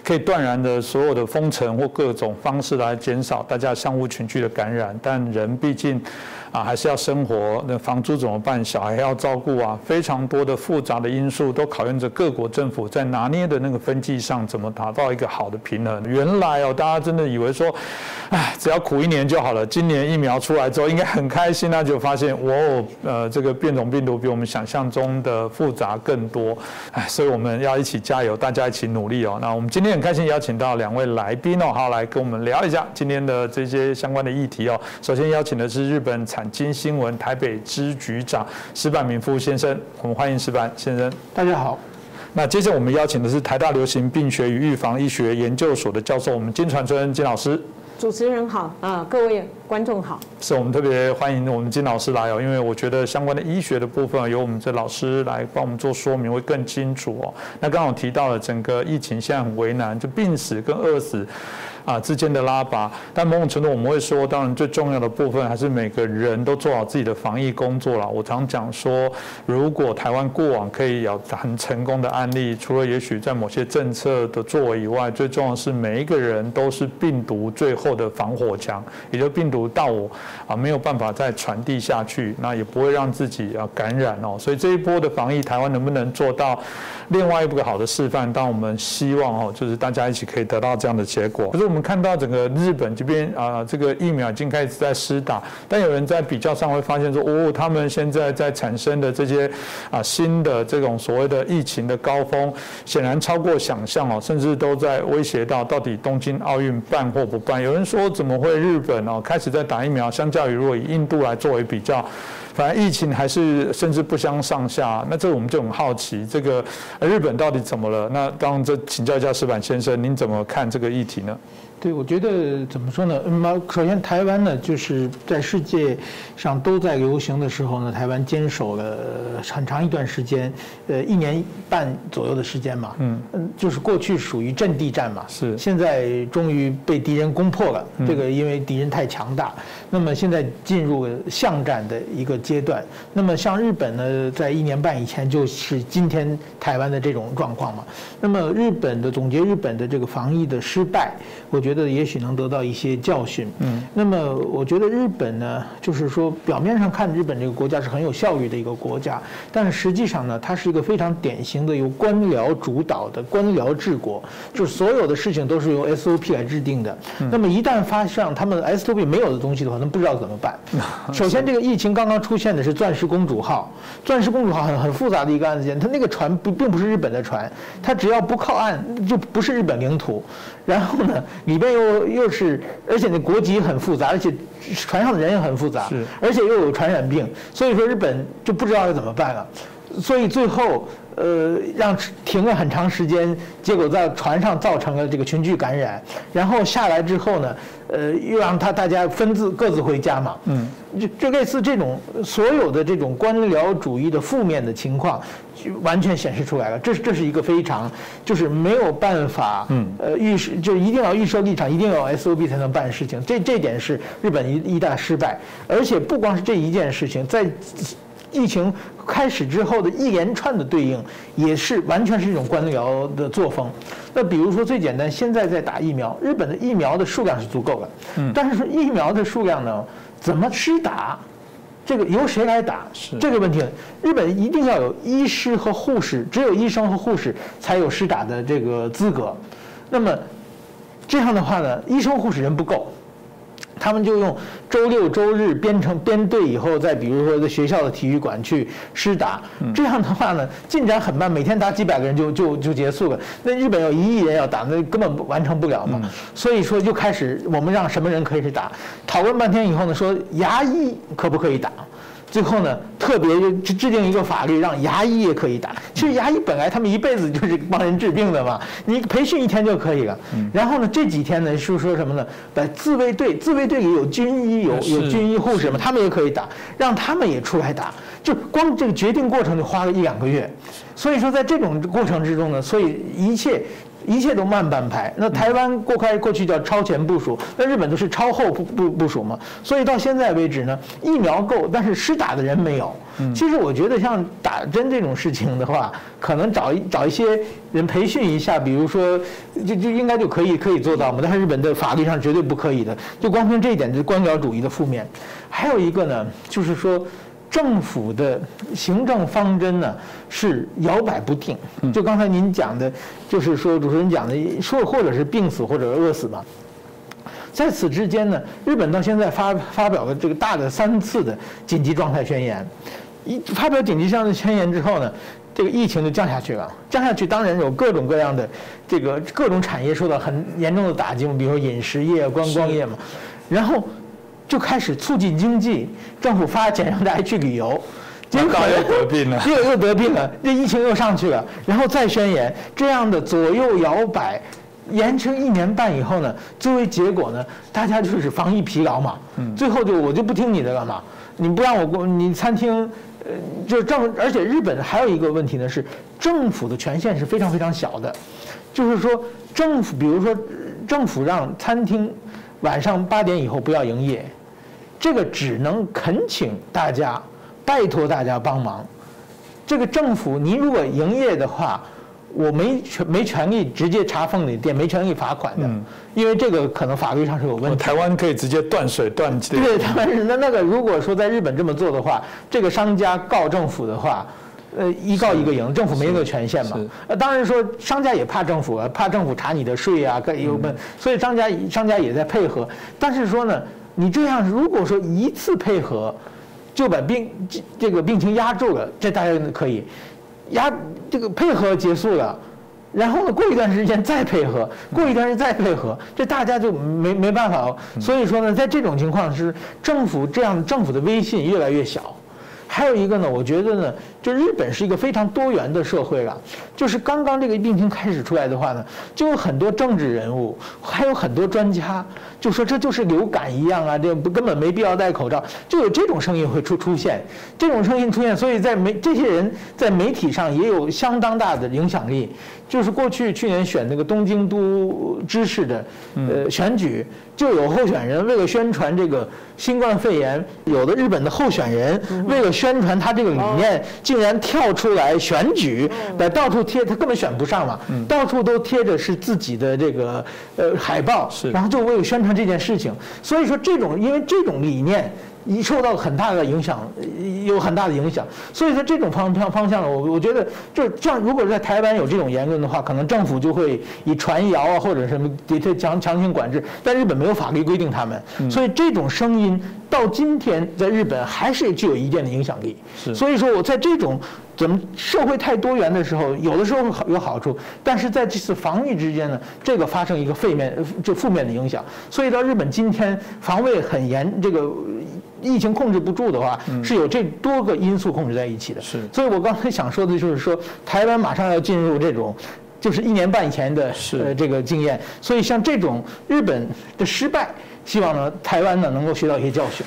可以断然的所有的封城或各种方式来减少大家相互群聚的感染，但人毕竟。啊，还是要生活，那房租怎么办？小孩要照顾啊，非常多的复杂的因素都考验着各国政府在拿捏的那个分际上怎么达到一个好的平衡。原来哦，大家真的以为说，哎，只要苦一年就好了。今年疫苗出来之后，应该很开心，那就发现，哇，呃，这个变种病毒比我们想象中的复杂更多。哎，所以我们要一起加油，大家一起努力哦。那我们今天很开心邀请到两位来宾哦，好，来跟我们聊一下今天的这些相关的议题哦。首先邀请的是日本产经新闻台北支局长石板明夫先生，我们欢迎石板先生。大家好。那接着我们邀请的是台大流行病学与预防医学研究所的教授，我们金传春金老师。主持人好啊，各位观众好。是我们特别欢迎我们金老师来哦，因为我觉得相关的医学的部分由我们这老师来帮我们做说明会更清楚哦。那刚好提到了整个疫情现在很为难，就病死跟饿死。啊，之间的拉拔，但某种程度我们会说，当然最重要的部分还是每个人都做好自己的防疫工作了。我常讲说，如果台湾过往可以有很成功的案例，除了也许在某些政策的作为以外，最重要的是每一个人都是病毒最后的防火墙，也就病毒到我啊没有办法再传递下去，那也不会让自己啊感染哦。所以这一波的防疫，台湾能不能做到另外一个好的示范？当我们希望哦，就是大家一起可以得到这样的结果。可是我们看到整个日本这边啊，这个疫苗已经开始在施打，但有人在比较上会发现说，哦，他们现在在产生的这些啊新的这种所谓的疫情的高峰，显然超过想象哦，甚至都在威胁到到底东京奥运办或不办。有人说，怎么会日本哦开始在打疫苗，相较于如果以印度来作为比较。反正疫情还是甚至不相上下，那这我们就很好奇，这个日本到底怎么了？那当这请教一下石板先生，您怎么看这个议题呢？对，我觉得怎么说呢？嗯，首先台湾呢，就是在世界上都在流行的时候呢，台湾坚守了很长一段时间，呃，一年半左右的时间嘛。嗯嗯，就是过去属于阵地战嘛。是。现在终于被敌人攻破了，这个因为敌人太强大。那么现在进入巷战的一个阶段。那么像日本呢，在一年半以前就是今天台湾的这种状况嘛。那么日本的总结日本的这个防疫的失败，我觉得。也许能得到一些教训。嗯，那么我觉得日本呢，就是说表面上看日本这个国家是很有效率的一个国家，但是实际上呢，它是一个非常典型的由官僚主导的官僚治国，就是所有的事情都是由 SOP 来制定的。那么一旦发生他们 SOP 没有的东西的话，他们不知道怎么办。[laughs] 首先，这个疫情刚刚出现的是钻石公主号，钻石公主号很很复杂的一个案件，它那个船不并不是日本的船，它只要不靠岸就不是日本领土。然后呢，里边又又是，而且那国籍很复杂，而且船上的人也很复杂，是，而且又有传染病，所以说日本就不知道要怎么办了，所以最后。呃，让停了很长时间，结果在船上造成了这个群聚感染，然后下来之后呢，呃，又让他大家分自各自回家嘛。嗯，就就类似这种所有的这种官僚主义的负面的情况，就完全显示出来了。这是这是一个非常就是没有办法，嗯，呃，预设就一定要预设立场，一定要 SOB 才能办事情。这这点是日本一一大失败，而且不光是这一件事情，在。疫情开始之后的一连串的对应，也是完全是一种官僚的作风。那比如说最简单，现在在打疫苗，日本的疫苗的数量是足够的，嗯，但是说疫苗的数量呢，怎么施打，这个由谁来打，这个问题。日本一定要有医师和护士，只有医生和护士才有施打的这个资格。那么这样的话呢，医生护士人不够。他们就用周六周日编成编队以后，再比如说在学校的体育馆去施打，这样的话呢，进展很慢，每天打几百个人就就就结束了。那日本有一亿人要打，那根本完成不了嘛。所以说就开始我们让什么人可以去打，讨论半天以后呢，说牙医可不可以打？最后呢，特别制制定一个法律，让牙医也可以打。其实牙医本来他们一辈子就是帮人治病的嘛，你培训一天就可以了。然后呢，这几天呢是说什么呢？把自卫队，自卫队里有军医，有有军医护士嘛，他们也可以打，让他们也出来打。就光这个决定过程就花了一两个月。所以说，在这种过程之中呢，所以一切一切都慢半拍。那台湾过开过去叫超前部署，那日本都是超后部部部署嘛。所以到现在为止呢，疫苗够，但是施打的人没有。其实我觉得像打针这种事情的话，可能找一找一些人培训一下，比如说就就应该就可以可以做到嘛。但是日本的法律上绝对不可以的，就光凭这一点就是官僚主义的负面。还有一个呢，就是说。政府的行政方针呢是摇摆不定，就刚才您讲的，就是说主持人讲的，说或者是病死或者饿死嘛。在此之间呢，日本到现在发发表了这个大的三次的紧急状态宣言，一发表紧急状态宣言之后呢，这个疫情就降下去了。降下去当然有各种各样的这个各种产业受到很严重的打击，比如说饮食业、观光业嘛，然后。就开始促进经济，政府发钱让大家去旅游，结果又得病了，[laughs] 又又得病了，这疫情又上去了，然后再宣言，这样的左右摇摆，延迟一年半以后呢，作为结果呢，大家就是防疫疲劳嘛，最后就我就不听你的了嘛，你不让我过，你餐厅，呃，就是政，而且日本还有一个问题呢是，政府的权限是非常非常小的，就是说政府，比如说政府让餐厅晚上八点以后不要营业。这个只能恳请大家，拜托大家帮忙。这个政府，您如果营业的话，我没权没权利直接查封你的店，没权利罚款的，因为这个可能法律上是有问题。台湾可以直接断水断气。对，台湾是那那个，如果说在日本这么做的话，这个商家告政府的话，呃，一告一个赢，政府没那个权限嘛。呃，当然说商家也怕政府啊，怕政府查你的税啊，各有问，所以商家商家也在配合。但是说呢。你这样，如果说一次配合，就把病这个病情压住了，这大家可以压这个配合结束了，然后呢，过一段时间再配合，过一段时间再配合，这大家就没没办法了。所以说呢，在这种情况是政府这样政府的威信越来越小。还有一个呢，我觉得呢，就日本是一个非常多元的社会了。就是刚刚这个病情开始出来的话呢，就有很多政治人物，还有很多专家，就说这就是流感一样啊，这不根本没必要戴口罩，就有这种声音会出出现，这种声音出现，所以在媒这些人在媒体上也有相当大的影响力。就是过去去年选那个东京都知事的呃选举，就有候选人为了宣传这个新冠肺炎，有的日本的候选人为了宣传他这个理念，竟然跳出来选举，在到处贴，他根本选不上嘛，到处都贴着是自己的这个呃海报，然后就为了宣传这件事情。所以说这种因为这种理念。一受到很大的影响，有很大的影响，所以说这种方方方向，我我觉得就这样。如果在台湾有这种言论的话，可能政府就会以传谣啊或者什么的确强强行管制。但日本没有法律规定他们，所以这种声音到今天在日本还是具有一定的影响力。所以说我在这种怎么社会太多元的时候，有的时候好有好处，但是在这次防御之间呢，这个发生一个负面就负面的影响。所以到日本今天防卫很严，这个。疫情控制不住的话，是有这多个因素控制在一起的。是，所以我刚才想说的就是说，台湾马上要进入这种，就是一年半以前的呃这个经验。所以像这种日本的失败，希望呢台湾呢能够学到一些教训。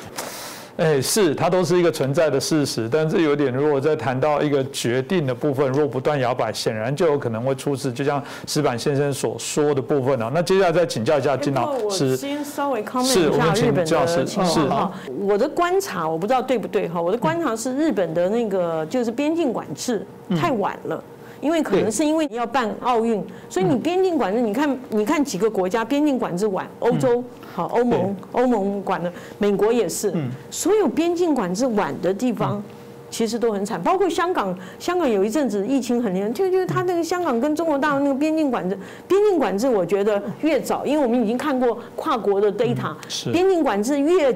哎，是它都是一个存在的事实，但是有点，如果在谈到一个决定的部分，若不断摇摆，显然就有可能会出事。就像石板先生所说的部分啊，那接下来再请教一下金老师。我先稍微 comment 一下日本的情况哈。我的观察，我不知道对不对哈。我的观察是日本的那个就是边境管制太晚了。因为可能是因为你要办奥运，所以你边境管制，你看，你看几个国家边境管制晚，欧洲好，欧盟欧盟管的，美国也是，所有边境管制晚的地方，其实都很惨，包括香港，香港有一阵子疫情很严重，就就是他那个香港跟中国大陆那个边境管制，边境管制我觉得越早，因为我们已经看过跨国的 data，边境管制越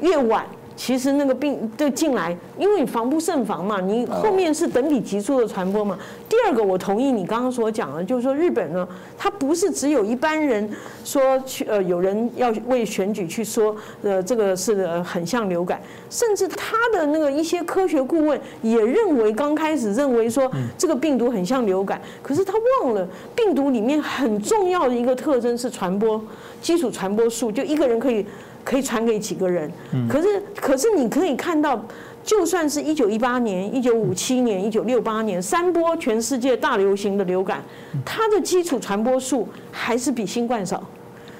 越晚。其实那个病就进来，因为你防不胜防嘛，你后面是等比急速的传播嘛。第二个，我同意你刚刚所讲的，就是说日本呢，它不是只有一般人说去呃有人要为选举去说呃这个是很像流感，甚至他的那个一些科学顾问也认为刚开始认为说这个病毒很像流感，可是他忘了病毒里面很重要的一个特征是传播基础传播数，就一个人可以。可以传给几个人，可是可是你可以看到，就算是一九一八年、一九五七年、一九六八年三波全世界大流行的流感，它的基础传播数还是比新冠少。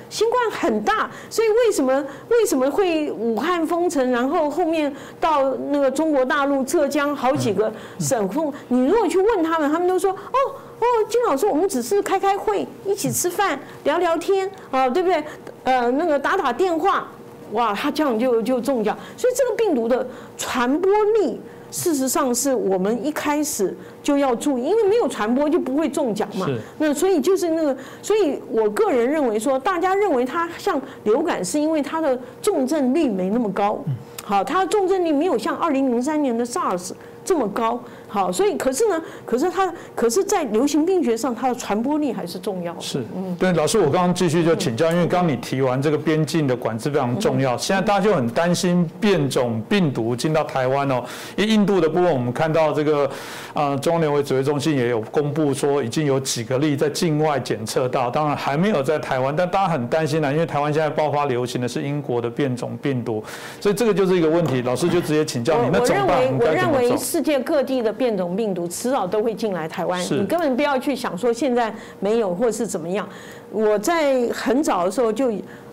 新冠很大，所以为什么为什么会武汉封城，然后后面到那个中国大陆浙江好几个省封？你如果去问他们，他们都说哦哦，金老师，我们只是开开会，一起吃饭，聊聊天啊，对不对？呃，那个打打电话，哇，他这样就就中奖。所以这个病毒的传播力。事实上是我们一开始就要注意，因为没有传播就不会中奖嘛。那所以就是那个，所以我个人认为说，大家认为它像流感，是因为它的重症率没那么高。好，它的重症率没有像二零零三年的 SARS 这么高。好，所以可是呢，可是它，可是在流行病学上，它的传播力还是重要。是，嗯，对，老师，我刚刚继续就请教，因为刚刚你提完这个边境的管制非常重要，现在大家就很担心变种病毒进到台湾哦。因为印度的部分，我们看到这个，呃，中央联委指挥中心也有公布说，已经有几个例在境外检测到，当然还没有在台湾，但大家很担心呢，因为台湾现在爆发流行的是英国的变种病毒，所以这个就是一个问题。老师就直接请教你，那怎么办？我认为世界各地的变种病毒迟早都会进来台湾，你根本不要去想说现在没有或是怎么样。我在很早的时候就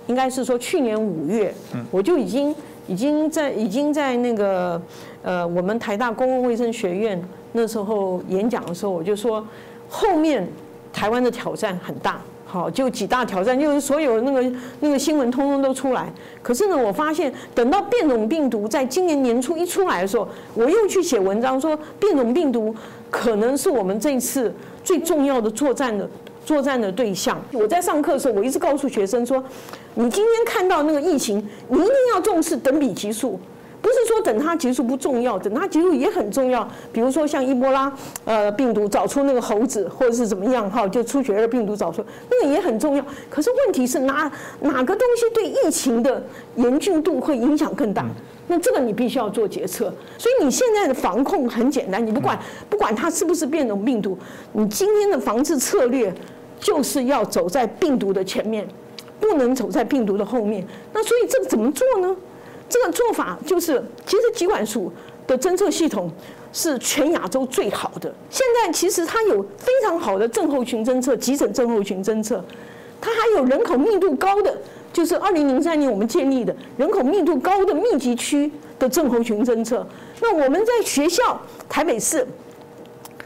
应该是说去年五月，我就已经已经在已经在那个呃我们台大公共卫生学院那时候演讲的时候，我就说后面台湾的挑战很大。好，就几大挑战，就是所有那个那个新闻通通都出来。可是呢，我发现等到变种病毒在今年年初一出来的时候，我又去写文章说，变种病毒可能是我们这次最重要的作战的作战的对象。我在上课的时候，我一直告诉学生说，你今天看到那个疫情，你一定要重视等比级数。不是说等它结束不重要，等它结束也很重要。比如说像伊波拉呃病毒找出那个猴子，或者是怎么样哈，就出血热病毒找出那个也很重要。可是问题是哪哪个东西对疫情的严峻度会影响更大？那这个你必须要做决策。所以你现在的防控很简单，你不管不管它是不是变种病毒，你今天的防治策略就是要走在病毒的前面，不能走在病毒的后面。那所以这个怎么做呢？这个做法就是，其实疾管署的侦测系统是全亚洲最好的。现在其实它有非常好的症候群侦测、急诊症候群侦测，它还有人口密度高的，就是二零零三年我们建立的人口密度高的密集区的症候群侦测。那我们在学校，台北市、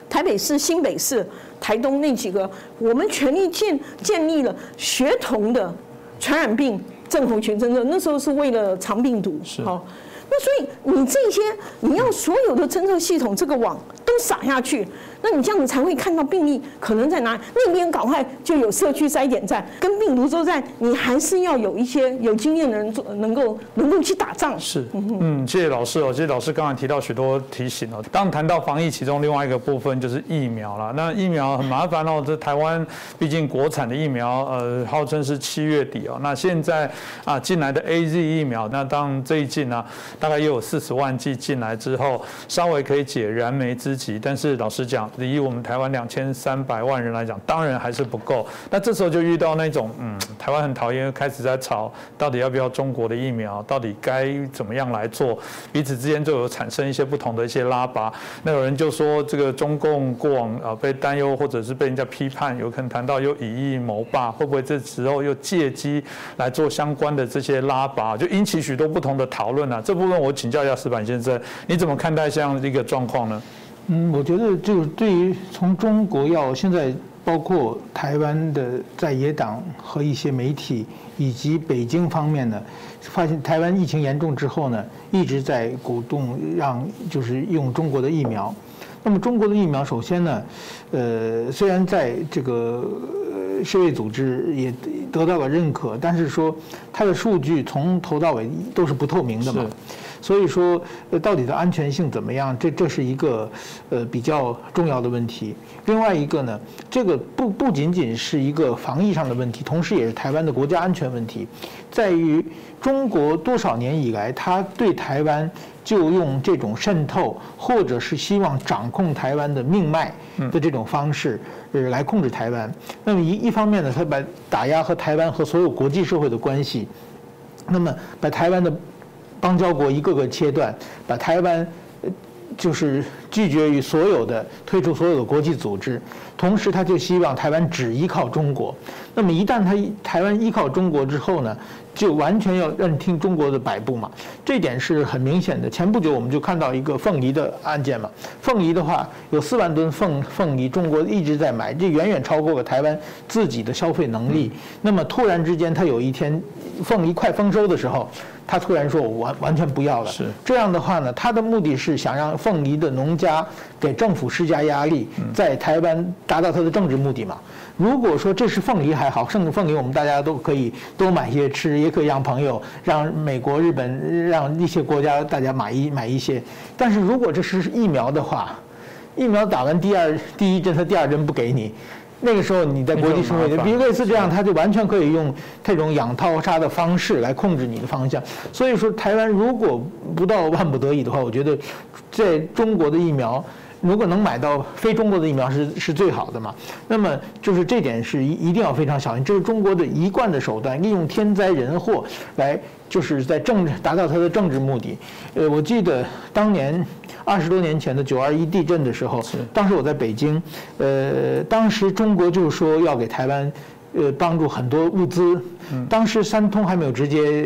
台北市、新北市、台东那几个，我们全力建建立了学童的传染病。症候群侦测那时候是为了藏病毒，好，那所以你这些你要所有的侦测系统这个网都撒下去。那你这样子才会看到病例可能在哪里，那边赶快就有社区筛检站，跟病毒作战，你还是要有一些有经验的人做，能够能够去打仗。是，嗯，谢谢老师哦。谢谢老师刚才提到许多提醒哦。当谈到防疫，其中另外一个部分就是疫苗了。那疫苗很麻烦哦，这台湾毕竟国产的疫苗，呃，号称是七月底哦。那现在啊进来的 A Z 疫苗，那当最近呢，大概也有四十万剂进来之后，稍微可以解燃眉之急。但是老实讲，以我们台湾两千三百万人来讲，当然还是不够。那这时候就遇到那种，嗯，台湾很讨厌，开始在吵，到底要不要中国的疫苗，到底该怎么样来做，彼此之间就有产生一些不同的一些拉拔。那有人就说，这个中共过往啊被担忧，或者是被人家批判，有可能谈到又以疫谋霸，会不会这时候又借机来做相关的这些拉拔，就引起许多不同的讨论啊。这部分我请教一下石板先生，你怎么看待这样一个状况呢？嗯，我觉得就是对于从中国要现在包括台湾的在野党和一些媒体以及北京方面呢，发现台湾疫情严重之后呢，一直在鼓动让就是用中国的疫苗。那么中国的疫苗首先呢，呃，虽然在这个世卫组织也得到了认可，但是说它的数据从头到尾都是不透明的嘛。所以说，呃，到底的安全性怎么样？这这是一个呃比较重要的问题。另外一个呢，这个不不仅仅是一个防疫上的问题，同时也是台湾的国家安全问题，在于中国多少年以来，他对台湾就用这种渗透，或者是希望掌控台湾的命脉的这种方式，呃，来控制台湾。那么一一方面呢，他把打压和台湾和所有国际社会的关系，那么把台湾的。邦交国一个个切断，把台湾就是拒绝于所有的退出所有的国际组织，同时他就希望台湾只依靠中国。那么一旦他台湾依靠中国之后呢？就完全要认听中国的摆布嘛，这点是很明显的。前不久我们就看到一个凤梨的案件嘛，凤梨的话有四万吨凤凤梨，中国一直在买，这远远超过了台湾自己的消费能力。那么突然之间，他有一天凤梨快丰收的时候，他突然说我完完全不要了。是这样的话呢，他的目的是想让凤梨的农家给政府施加压力，在台湾达到他的政治目的嘛。如果说这是凤梨还好，剩的凤梨我们大家都可以多买些吃，也可以让朋友、让美国、日本、让一些国家大家买一买一些。但是如果这是疫苗的话，疫苗打完第二第一针他第二针不给你，那个时候你在国际社会，比如类似这样，他就完全可以用这种养套杀的方式来控制你的方向。所以说，台湾如果不到万不得已的话，我觉得在中国的疫苗。如果能买到非中国的疫苗是是最好的嘛？那么就是这点是一一定要非常小心，这是中国的一贯的手段，利用天灾人祸来就是在政治达到他的政治目的。呃，我记得当年二十多年前的九二一地震的时候，当时我在北京，呃，当时中国就说要给台湾。呃，帮助很多物资。当时三通还没有直接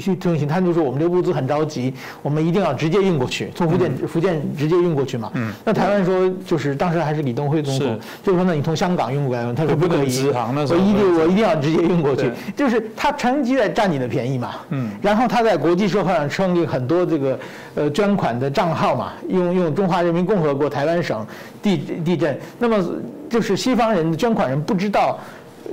去推行，他就说我们这物资很着急，我们一定要直接运过去，从福建福建直接运过去嘛。那台湾说就是当时还是李登辉总统，就说那你从香港运过来，他说不可以，我一定我一定要直接运过去，就是他长期在占你的便宜嘛。嗯。然后他在国际社会上成立很多这个呃捐款的账号嘛，用用中华人民共和国台湾省地地震，那么就是西方人捐款人不知道。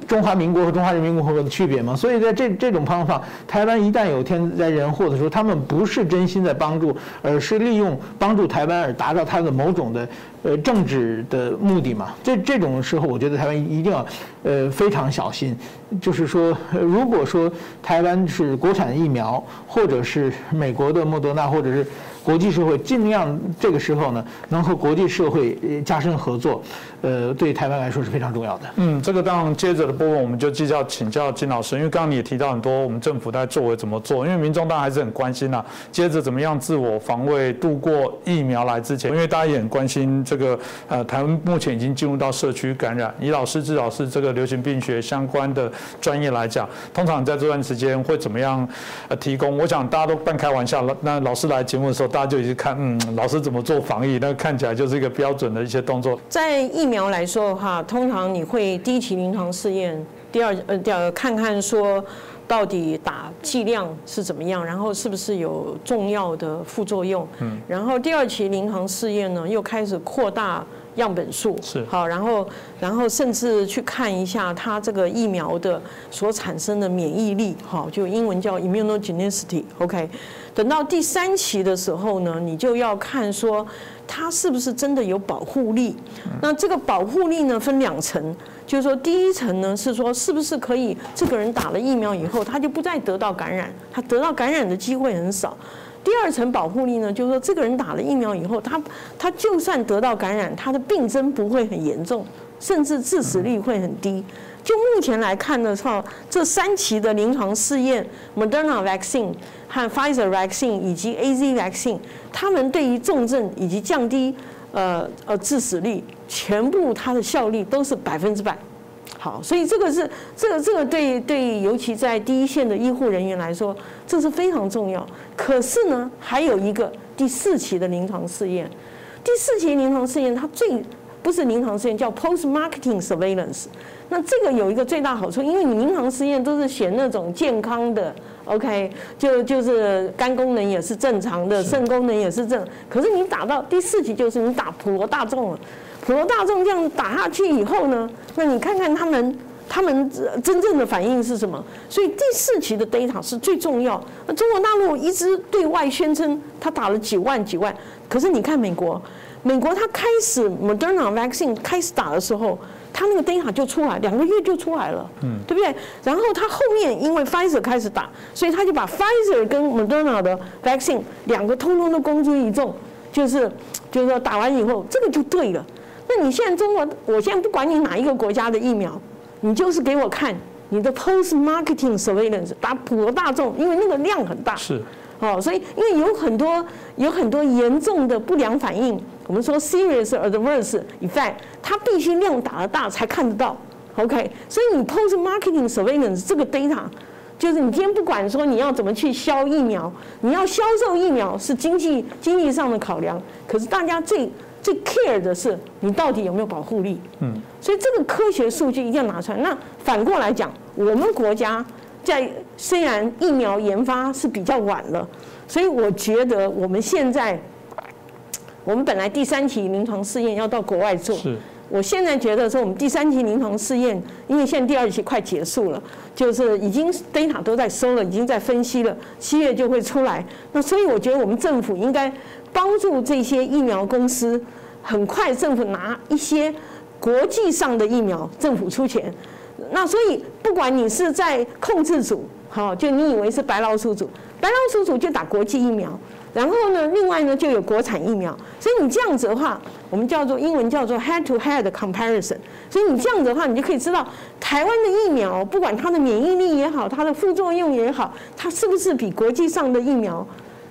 中华民国和中华人民共和国的区别嘛，所以在这这种方法，台湾一旦有天灾人祸的时候，他们不是真心在帮助，而是利用帮助台湾而达到他的某种的呃政治的目的嘛。这这种时候，我觉得台湾一定要呃非常小心。就是说，如果说台湾是国产疫苗，或者是美国的莫德纳，或者是。国际社会尽量这个时候呢，能和国际社会加深合作，呃，对台湾来说是非常重要的。嗯，这个当然接着的部分我们就继续要请教金老师，因为刚刚你也提到很多我们政府在作为怎么做，因为民众当然还是很关心呐。接着怎么样自我防卫度过疫苗来之前，因为大家也很关心这个呃，台湾目前已经进入到社区感染，以老师至少是这个流行病学相关的专业来讲，通常在这段时间会怎么样呃提供？我想大家都半开玩笑了。那老师来节目的时候。大家就已经看，嗯，老师怎么做防疫，那看起来就是一个标准的一些动作。在疫苗来说的话，通常你会第一期临床试验，第二呃，第二看看说到底打剂量是怎么样，然后是不是有重要的副作用。嗯，然后第二期临床试验呢，又开始扩大。样本数是好，然后然后甚至去看一下它这个疫苗的所产生的免疫力，好，就英文叫 immunogenicity，OK。等到第三期的时候呢，你就要看说它是不是真的有保护力。那这个保护力呢分两层，就是说第一层呢是说是不是可以这个人打了疫苗以后，他就不再得到感染，他得到感染的机会很少。第二层保护力呢，就是说这个人打了疫苗以后，他他就算得到感染，他的病症不会很严重，甚至致死率会很低。就目前来看的话，这三期的临床试验，Moderna vaccine 和 Pfizer vaccine 以及 A Z vaccine，他们对于重症以及降低呃呃致死率，全部它的效力都是百分之百。好，所以这个是这个这个对对，尤其在第一线的医护人员来说，这是非常重要。可是呢，还有一个第四期的临床试验，第四期临床试验它最不是临床试验，叫 post marketing surveillance。那这个有一个最大好处，因为你临床试验都是选那种健康的，OK，就就是肝功能也是正常的，肾功能也是正。可是你打到第四期，就是你打普罗大众了。普罗大众这样打下去以后呢，那你看看他们他们真正的反应是什么？所以第四期的 data 是最重要。那中国大陆一直对外宣称他打了几万几万，可是你看美国，美国他开始 Moderna vaccine 开始打的时候，他那个 data 就出来，两个月就出来了，嗯，对不对？然后他后面因为 Pfizer 开始打，所以他就把 Pfizer 跟 Moderna 的 vaccine 两个通通都公诸于众，就是就是说打完以后这个就对了。那你现在中国，我现在不管你哪一个国家的疫苗，你就是给我看你的 post marketing surveillance，打普罗大众，因为那个量很大。是。哦，所以因为有很多有很多严重的不良反应，我们说 serious adverse effect，它必须量打得大才看得到。OK，所以你 post marketing surveillance 这个 data，就是你今天不管说你要怎么去销疫苗，你要销售疫苗是经济经济上的考量，可是大家最最 care 的是你到底有没有保护力。嗯，所以这个科学数据一定要拿出来。那反过来讲，我们国家在虽然疫苗研发是比较晚了，所以我觉得我们现在，我们本来第三期临床试验要到国外做。是。我现在觉得说，我们第三期临床试验，因为现在第二期快结束了，就是已经 data 都在收了，已经在分析了，七月就会出来。那所以我觉得我们政府应该帮助这些疫苗公司，很快政府拿一些国际上的疫苗，政府出钱。那所以不管你是在控制组，好，就你以为是白老鼠组，白老鼠组就打国际疫苗。然后呢，另外呢就有国产疫苗，所以你这样子的话，我们叫做英文叫做 head-to-head comparison。所以你这样子的话，你就可以知道台湾的疫苗，不管它的免疫力也好，它的副作用也好，它是不是比国际上的疫苗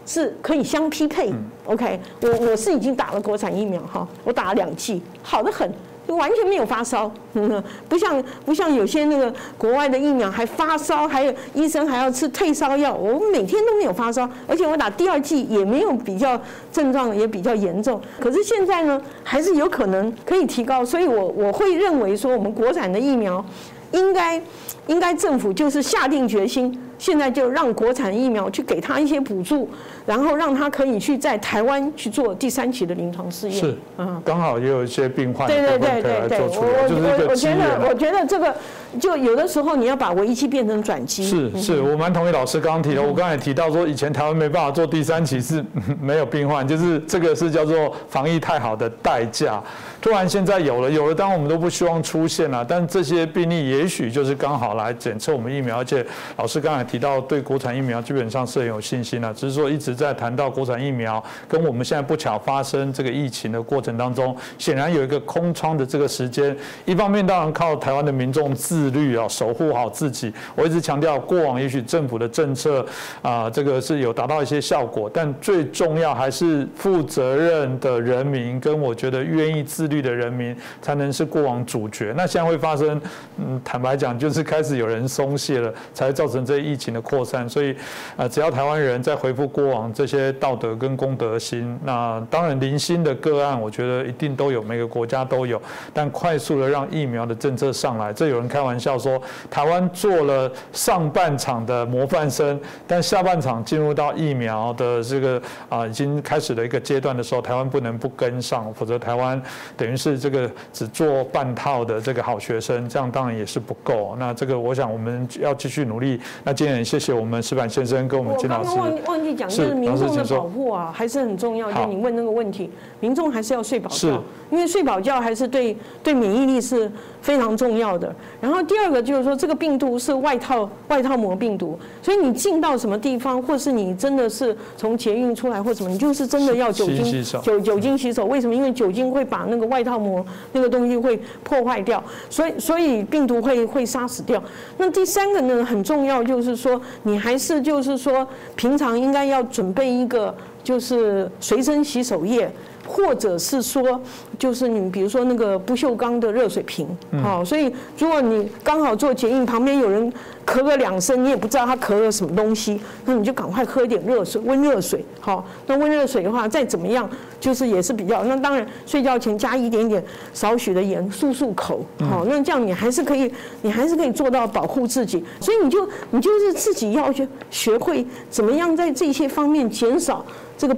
是可以相匹配？OK，我我是已经打了国产疫苗哈，我打了两剂，好的很。就完全没有发烧，[laughs] 不像不像有些那个国外的疫苗还发烧，还有医生还要吃退烧药。我每天都没有发烧，而且我打第二剂也没有比较症状也比较严重。可是现在呢，还是有可能可以提高，所以我我会认为说，我们国产的疫苗应该应该政府就是下定决心。现在就让国产疫苗去给他一些补助，然后让他可以去在台湾去做第三期的临床试验。是，嗯，刚好也有一些病患对对对对对，我我我觉得我觉得这个就有的时候你要把危机变成转机。是是，我蛮同意老师刚刚提的。我刚才提到说，以前台湾没办法做第三期是 [laughs] 没有病患，就是这个是叫做防疫太好的代价。突然现在有了有了，当然我们都不希望出现了，但这些病例也许就是刚好来检测我们疫苗，而且老师刚才提到对国产疫苗基本上是很有信心的，只是说一直在谈到国产疫苗跟我们现在不巧发生这个疫情的过程当中，显然有一个空窗的这个时间。一方面当然靠台湾的民众自律啊，守护好自己。我一直强调，过往也许政府的政策啊，这个是有达到一些效果，但最重要还是负责任的人民跟我觉得愿意自律。的人民才能是过往主角。那现在会发生，嗯，坦白讲，就是开始有人松懈了，才造成这疫情的扩散。所以，啊，只要台湾人在回复过往这些道德跟公德心，那当然零星的个案，我觉得一定都有，每个国家都有。但快速的让疫苗的政策上来，这有人开玩笑说，台湾做了上半场的模范生，但下半场进入到疫苗的这个啊已经开始的一个阶段的时候，台湾不能不跟上，否则台湾等。于是这个只做半套的这个好学生，这样当然也是不够。那这个我想我们要继续努力。那今天谢谢我们石板先生跟我们金老师。我刚刚忘忘记讲，就是民众的保护啊，还是很重要。就你问那个问题，民众还是要睡饱觉，因为睡饱觉还是对对免疫力是。非常重要的。然后第二个就是说，这个病毒是外套外套膜病毒，所以你进到什么地方，或是你真的是从捷运出来或什么，你就是真的要酒精酒酒精洗手。为什么？因为酒精会把那个外套膜那个东西会破坏掉，所以所以病毒会会杀死掉。那第三个呢，很重要就是说，你还是就是说，平常应该要准备一个就是随身洗手液。或者是说，就是你比如说那个不锈钢的热水瓶，好，所以如果你刚好做检疫，旁边有人咳个两声，你也不知道他咳了什么东西，那你就赶快喝一点热水，温热水，好，那温热水的话，再怎么样，就是也是比较，那当然睡觉前加一点点少许的盐漱漱口，好，那这样你还是可以，你还是可以做到保护自己，所以你就你就是自己要去学会怎么样在这些方面减少这个。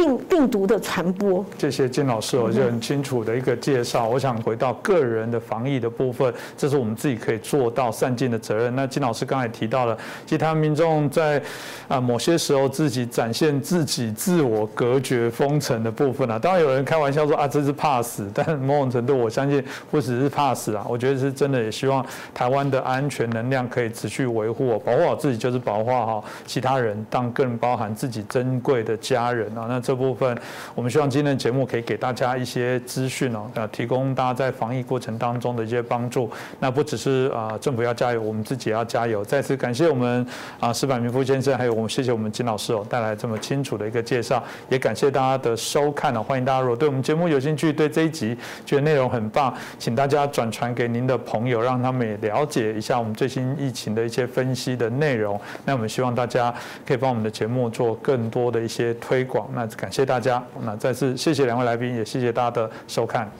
病病毒的传播，谢谢金老师，我就很清楚的一个介绍。我想回到个人的防疫的部分，这是我们自己可以做到善尽的责任。那金老师刚才提到了，其他民众在啊某些时候自己展现自己自我隔绝封城的部分啊，当然有人开玩笑说啊这是怕死，[laughs] 但某种程度我相信不只是怕死啊，我觉得是真的也希望台湾的安全能量可以持续维护，保护好自己就是保护好其他人，当更包含自己珍贵的家人啊。那。这部分，我们希望今天的节目可以给大家一些资讯哦，呃，提供大家在防疫过程当中的一些帮助。那不只是啊，政府要加油，我们自己也要加油。再次感谢我们啊，石柏明夫先生，还有我们谢谢我们金老师哦，带来这么清楚的一个介绍。也感谢大家的收看哦，欢迎大家如果对我们节目有兴趣，对这一集觉得内容很棒，请大家转传给您的朋友，让他们也了解一下我们最新疫情的一些分析的内容。那我们希望大家可以帮我们的节目做更多的一些推广。那感谢大家，那再次谢谢两位来宾，也谢谢大家的收看。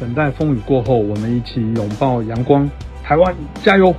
等待风雨过后，我们一起拥抱阳光，台湾加油！